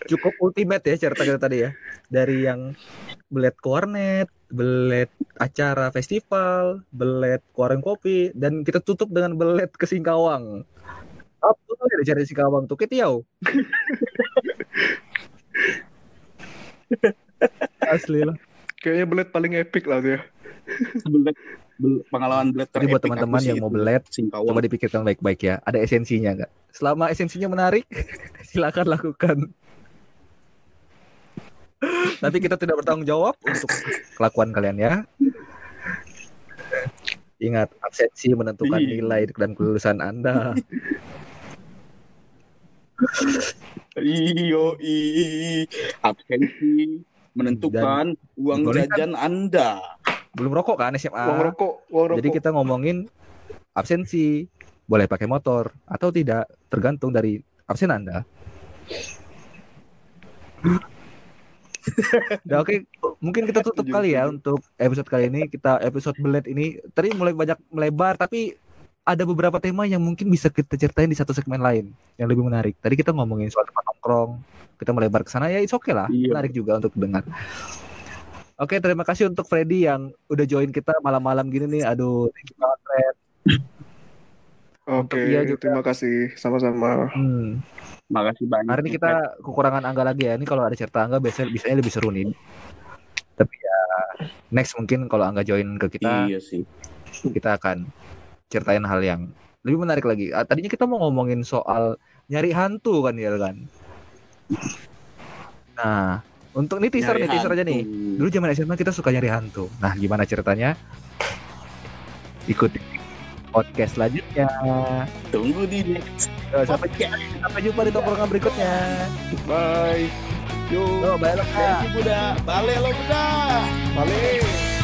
Cukup ultimate ya cerita kita tadi ya. Dari yang belet ke warnet, belet acara festival, belet ke warung kopi, dan kita tutup dengan belet ke Singkawang. Apa tuh dari cari Singkawang tuh? Ketiau. Asli lah. Kayaknya belet paling epic lah tuh ya. Belet- pengalaman belet Jadi buat teman-teman yang mau Singkawang coba dipikirkan baik-baik ya. Ada esensinya nggak? Selama esensinya menarik, silakan lakukan. Tapi kita tidak bertanggung jawab untuk kelakuan kalian ya. Ingat, absensi menentukan Iya. nilai dan kelulusan Anda. iyo i absensi menentukan uang boleh kan? jajan anda Belum rokok kan SMA? Uang rokok, uang rokok. Jadi kita ngomongin absensi, boleh pakai motor atau tidak, tergantung dari absen Anda. Udah oke, mungkin kita tutup kali ya untuk episode kali ini. Kita episode belet ini tadi mulai banyak melebar, tapi ada beberapa tema yang mungkin bisa kita ceritain di satu segmen lain yang lebih menarik. Tadi kita ngomongin soal tempat nongkrong, kita melebar ke sana ya, it's okay lah, Iya. menarik juga untuk dengar. Oke, terima kasih untuk Freddy yang udah join kita malam-malam gini nih. Aduh, thank you banget, Fred. Oke, Iya juga. terima kasih sama-sama. Hmm. makasih banyak Hari ini kita kekurangan angga lagi ya. Ini kalau ada cerita angga biasanya bisanya lebih seru nih. Tapi ya next mungkin kalau angga join ke kita, iya sih kita akan ceritain hal yang lebih menarik lagi. Ah, Tadinya kita mau ngomongin soal nyari hantu kan ya kan. Nah, untuk ini teaser Nyari nih, teaser aja nih. Dulu zaman SMA kita suka nyari hantu. Nah, gimana ceritanya? Ikuti podcast selanjutnya. tunggu di next Eh, Sampai, sampai jumpa di tongkrongan berikutnya. Bye. Yo. Thank you Buddha balik lo Buddha balik.